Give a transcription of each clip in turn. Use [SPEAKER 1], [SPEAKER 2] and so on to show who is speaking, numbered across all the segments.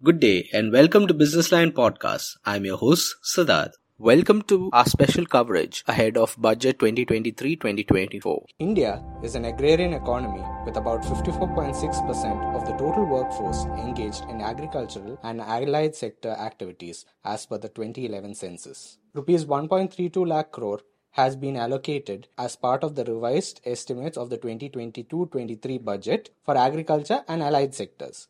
[SPEAKER 1] Good day and welcome to Business Line Podcast. I'm your host, Siddharth. Welcome to our special coverage ahead of Budget 2023 2024.
[SPEAKER 2] India is an agrarian economy with about 54.6% of the total workforce engaged in agricultural and allied sector activities as per the 2011 census. Rupees 1.32 lakh crore has been allocated as part of the revised estimates of the 2022-23 budget for agriculture and allied sectors.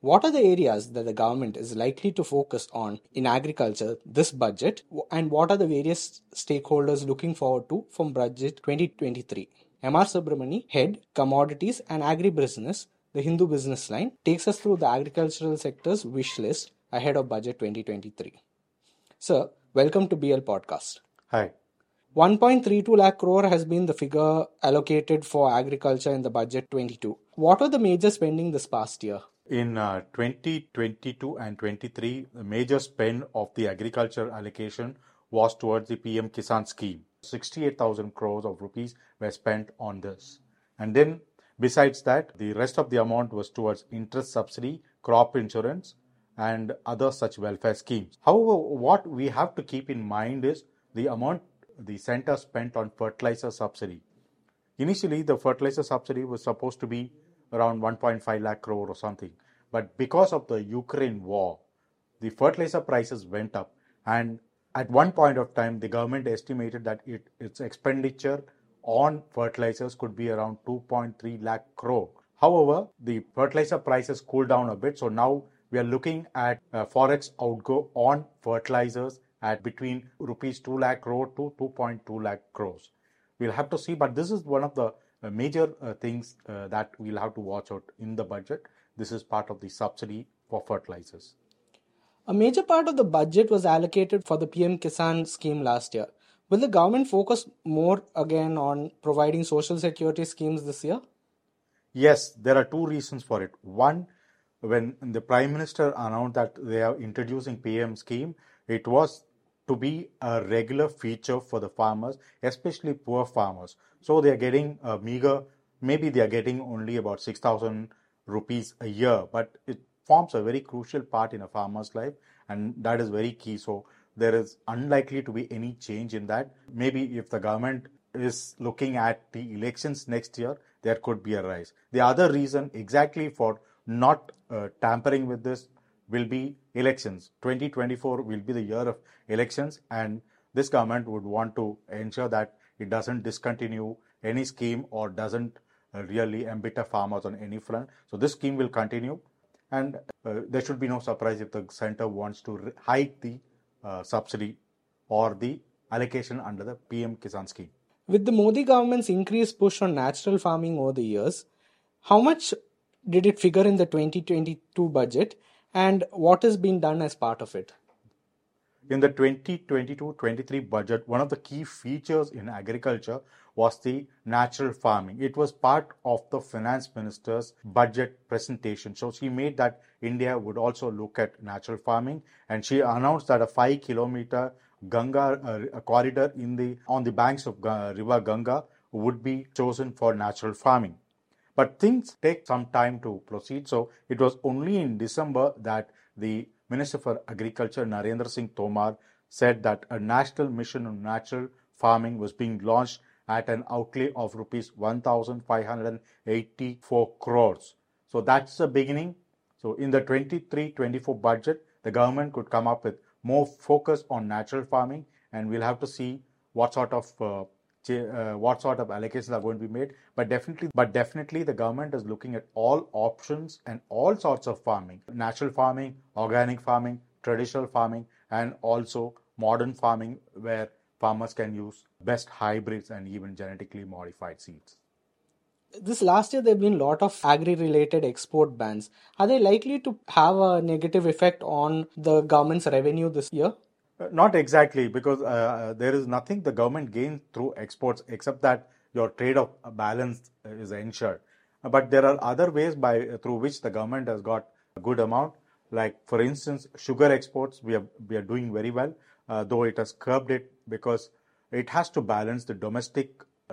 [SPEAKER 2] What are the areas that the government is likely to focus on in agriculture this budget and what are the various stakeholders looking forward to from budget 2023? MR Subramani, head commodities and agribusiness, the Hindu business line, takes us through the agricultural sector's wish list ahead of budget 2023. Sir, welcome to BL podcast.
[SPEAKER 3] Hi.
[SPEAKER 2] 1.32 lakh crore has been the figure allocated for agriculture in the budget 22. What are the major spending this past year?
[SPEAKER 3] In uh, 2022 and 23, the major spend of the agriculture allocation was towards the PM Kisan scheme. 68,000 crores of rupees were spent on this. And then, besides that, the rest of the amount was towards interest subsidy, crop insurance, and other such welfare schemes. However, what we have to keep in mind is the amount the center spent on fertilizer subsidy. Initially, the fertilizer subsidy was supposed to be around 1.5 lakh crore or something. But because of the Ukraine war, the fertilizer prices went up. And at one point of time, the government estimated that it, its expenditure on fertilizers could be around 2.3 lakh crore. However, the fertilizer prices cooled down a bit. So now we are looking at forex outgo on fertilizers at between rupees 2 lakh crore to 2.2 lakh crores. We'll have to see, but this is one of the major uh, things uh, that we'll have to watch out in the budget. This is part of the subsidy for fertilizers.
[SPEAKER 2] A major part of the budget was allocated for the PM Kisan scheme last year. Will the government focus more again on providing social security schemes this year?
[SPEAKER 3] Yes, there are two reasons for it. One, when the Prime Minister announced that they are introducing PM scheme, it was to be a regular feature for the farmers, especially poor farmers. So they are getting a meager, maybe they are getting only about 6,000 rupees a year, but it forms a very crucial part in a farmer's life and that is very key. So there is unlikely to be any change in that. Maybe if the government is looking at the elections next year, there could be a rise. The other reason exactly for not uh, tampering with this will be elections. 2024 will be the year of elections, and this government would want to ensure that it doesn't discontinue any scheme or doesn't uh, really embitter farmers on any front. So this scheme will continue, and uh, there should be no surprise if the center wants to hike the uh, subsidy or the allocation under the PM Kisan scheme.
[SPEAKER 2] With the Modi government's increased push on natural farming over the years, how much did it figure in the 2022 budget and what has been done as part of it?
[SPEAKER 3] In the 2022-23 budget, one of the key features in agriculture was the natural farming. It was part of the finance minister's budget presentation. So she made that India would also look at natural farming and she announced that a 5 kilometer Ganga uh, corridor in the on the banks of uh, river Ganga would be chosen for natural farming. But things take some time to proceed. So it was only in December that the Minister for Agriculture, Narendra Singh Tomar, said that a national mission on natural farming was being launched at an outlay of rupees 1,584 crores. So that's the beginning. So in the 23-24 budget, the government could come up with more focus on natural farming, and we'll have to see what sort of uh, what sort of allocations are going to be made. But definitely but definitely the government is looking at all options and all sorts of farming. Natural farming organic farming traditional farming and also modern farming where farmers can use best hybrids and even genetically modified seeds.
[SPEAKER 2] This last year there have been a lot of agri related export bans. Are they likely to have a negative effect on the government's revenue this year?
[SPEAKER 3] uh, not exactly, because uh, uh, there is nothing the government gains through exports except that your trade of balance is ensured. But there are other ways by through which the government has got a good amount. Like for instance, sugar exports we are we are doing very well, uh, though it has curbed it because it has to balance the domestic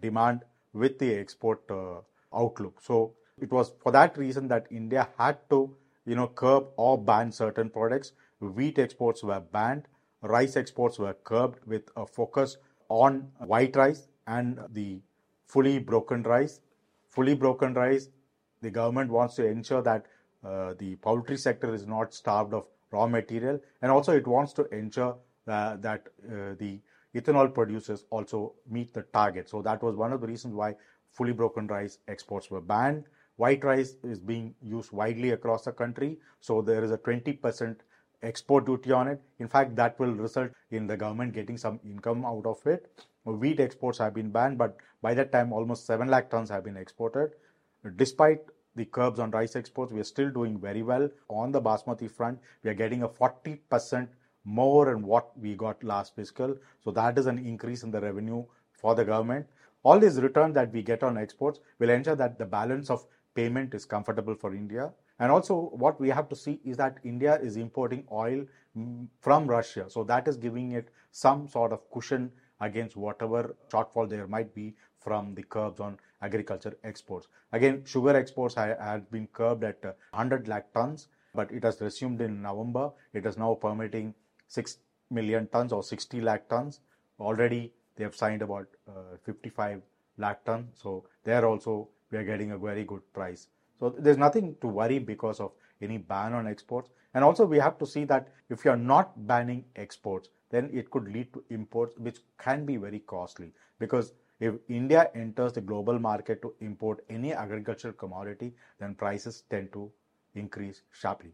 [SPEAKER 3] demand with the export uh, outlook. So it was for that reason that India had to you know, curb or ban certain products. Wheat exports were banned. Rice exports were curbed with a focus on white rice and the fully broken rice. Fully broken rice, the government wants to ensure that uh, the poultry sector is not starved of raw material, and also it wants to ensure uh, that uh, the ethanol producers also meet the target. So that was one of the reasons why fully broken rice exports were banned. White rice is being used widely across the country, so there is a 20% export duty on it. In fact, that will result in the government getting some income out of it. Wheat exports have been banned, but by that time, almost 7 lakh tons have been exported. Despite the curbs on rice exports, we are still doing very well. On the basmati front, we are getting a 40% more than what we got last fiscal. So that is an increase in the revenue for the government. All these returns that we get on exports will ensure that the balance of payment is comfortable for India. And also, what we have to see is that India is importing oil from Russia. So, that is giving it some sort of cushion against whatever shortfall there might be from the curbs on agriculture exports. Again, sugar exports had been curbed at 100 lakh tons, but it has resumed in November. It is now permitting 6 million tons or 60 lakh tons. Already, they have signed about uh, 55 lakh tons. So, there also we are getting a very good price. So there's nothing to worry because of any ban on exports. And also we have to see that if you are not banning exports, then it could lead to imports, which can be very costly. Because if India enters the global market to import any agricultural commodity, then prices tend to increase sharply.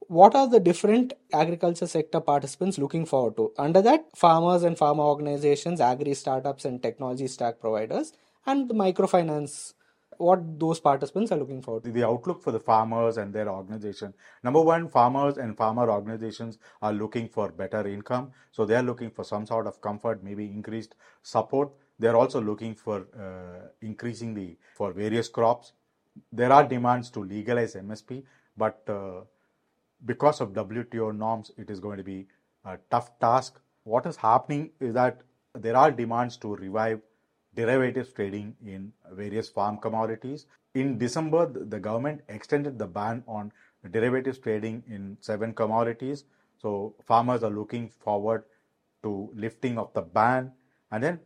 [SPEAKER 2] What are the different agriculture sector participants looking forward to? Under that, farmers and farmer organizations, agri startups, and technology stack providers and the microfinance what those participants are looking for.
[SPEAKER 3] The outlook for the farmers and their organization. Number one, farmers and farmer organizations are looking for better income. So they are looking for some sort of comfort, maybe increased support. They are also looking for uh, increasing the for various crops. There are demands to legalize MSP, but uh, because of WTO norms, it is going to be a tough task. What is happening is that there are demands to revive derivatives trading in various farm commodities. In December, the government extended the ban on derivatives trading in seven commodities. So farmers are looking forward to lifting of the ban. And then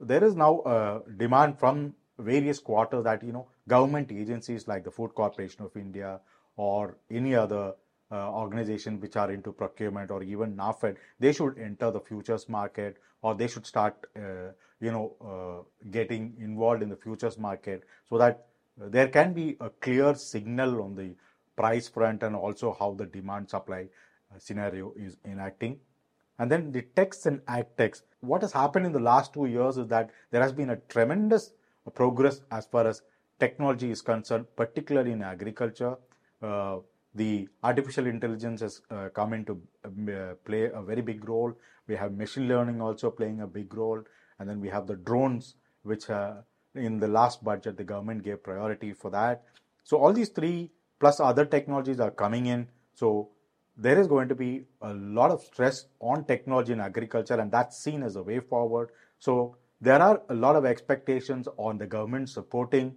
[SPEAKER 3] there is now a demand from various quarters that you know government agencies like the Food Corporation of India or any other uh, organization which are into procurement or even NAFED, they should enter the futures market or they should start uh, you know, uh, getting involved in the futures market so that there can be a clear signal on the price front and also how the demand supply uh, scenario is enacting. And then the techs and ag techs. What has happened in the last two years is that there has been a tremendous progress as far as technology is concerned, particularly in agriculture. The artificial intelligence has uh, come into uh, play a very big role. We have machine learning also playing a big role and then we have the drones, which uh, in the last budget the government gave priority for that. So all these three plus other technologies are coming in. So there is going to be a lot of stress on technology in agriculture, and that's seen as a way forward. So there are a lot of expectations on the government supporting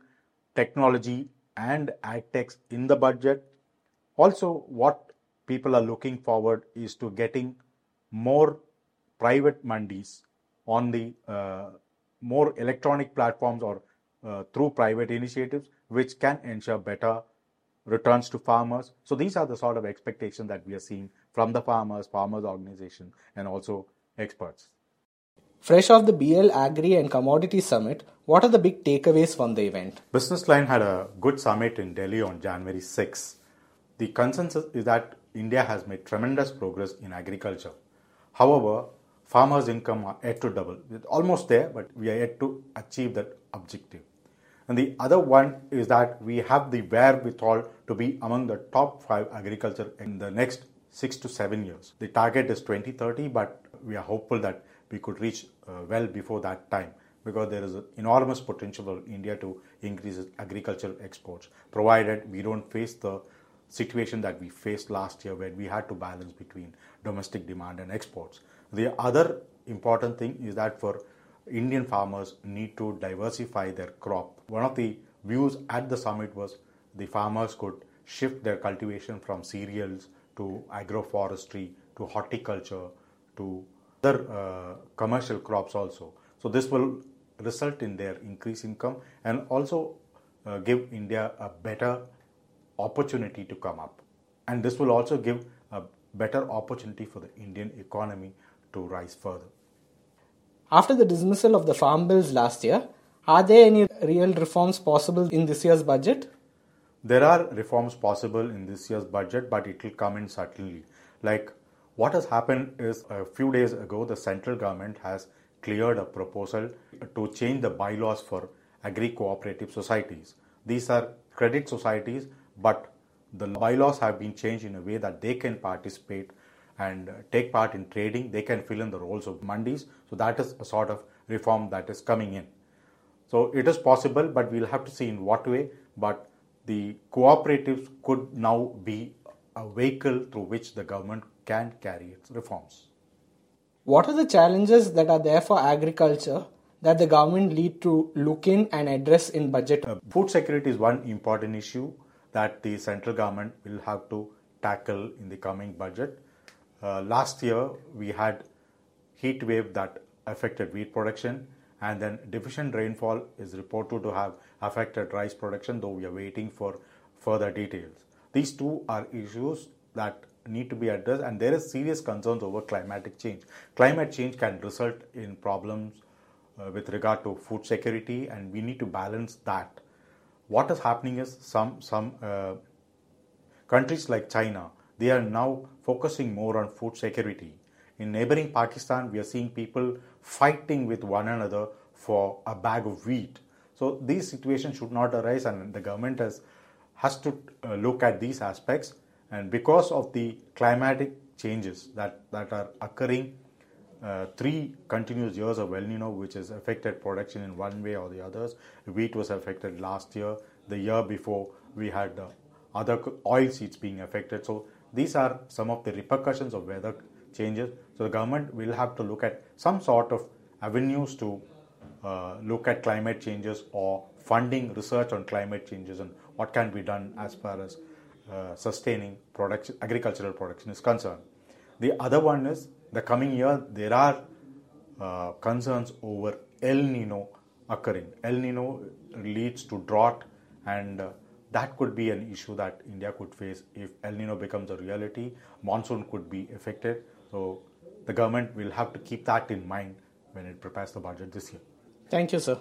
[SPEAKER 3] technology and ag techs in the budget. Also, what people are looking forward is to getting more private mandis on the uh, more electronic platforms or uh, through private initiatives, which can ensure better returns to farmers. So these are the sort of expectations that we are seeing from the farmers, farmers organization, and also experts.
[SPEAKER 2] Fresh off the BL Agri and Commodity Summit, what are the big takeaways from the event?
[SPEAKER 3] Business Line had a good summit in Delhi on January 6. The consensus is that India has made tremendous progress in agriculture. However, farmers' income are yet to double. It's almost there, but we are yet to achieve that objective. And the other one is that we have the wherewithal to be among the top five agriculture in the next six to seven years. The target is 2030, but we are hopeful that we could reach uh, well before that time because there is enormous potential for India to increase agricultural exports, provided we don't face the situation that we faced last year where we had to balance between domestic demand and exports. The other important thing is that for Indian farmers need to diversify their crop. One of the views at the summit was the farmers could shift their cultivation from cereals to agroforestry to horticulture to other uh, commercial crops also. So this will result in their increased income and also uh, give India a better opportunity to come up. And this will also give a better opportunity for the Indian economy to rise further.
[SPEAKER 2] After the dismissal of the farm bills last year, are there any real reforms possible in this year's budget?
[SPEAKER 3] There are reforms possible in this year's budget, but it will come in subtly. Like what has happened is a few days ago, the central government has cleared a proposal to change the bylaws for agri cooperative societies. These are credit societies, but the bylaws have been changed in a way that they can participate and take part in trading. They can fill in the roles of mandis. So that is a sort of reform that is coming in. So it is possible, but we'll have to see in what way. But the cooperatives could now be a vehicle through which the government can carry its reforms.
[SPEAKER 2] What are the challenges that are there for agriculture that the government need to look in and address in budget?
[SPEAKER 3] Uh, food security is one important issue that the central government will have to tackle in the coming budget. Uh, last year we had heat wave that affected wheat production and then deficient rainfall is reported to have affected rice production though we are waiting for further details. These two are issues that need to be addressed and there is serious concerns over climatic change. Climate change can result in problems uh, with regard to food security and we need to balance that. What is happening is some some uh, countries like China they are now focusing more on food security. In neighboring Pakistan we are seeing people fighting with one another for a bag of wheat. So these situations should not arise and the government has has to uh, look at these aspects and because of the climatic changes that, that are occurring, uh, three continuous years of El Nino, which has affected production in one way or the others. Wheat was affected last year. The year before, we had uh, other oil seeds being affected. So these are some of the repercussions of weather changes. So the government will have to look at some sort of avenues to uh, look at climate changes or funding research on climate changes and what can be done as far as uh, sustaining production, agricultural production is concerned. The other one is the coming year there are uh, concerns over El Nino occurring. El Nino leads to drought, and uh, that could be an issue that India could face if El Nino becomes a reality. Monsoon could be affected. So the government will have to keep that in mind when it prepares the budget this year.
[SPEAKER 2] Thank you, sir.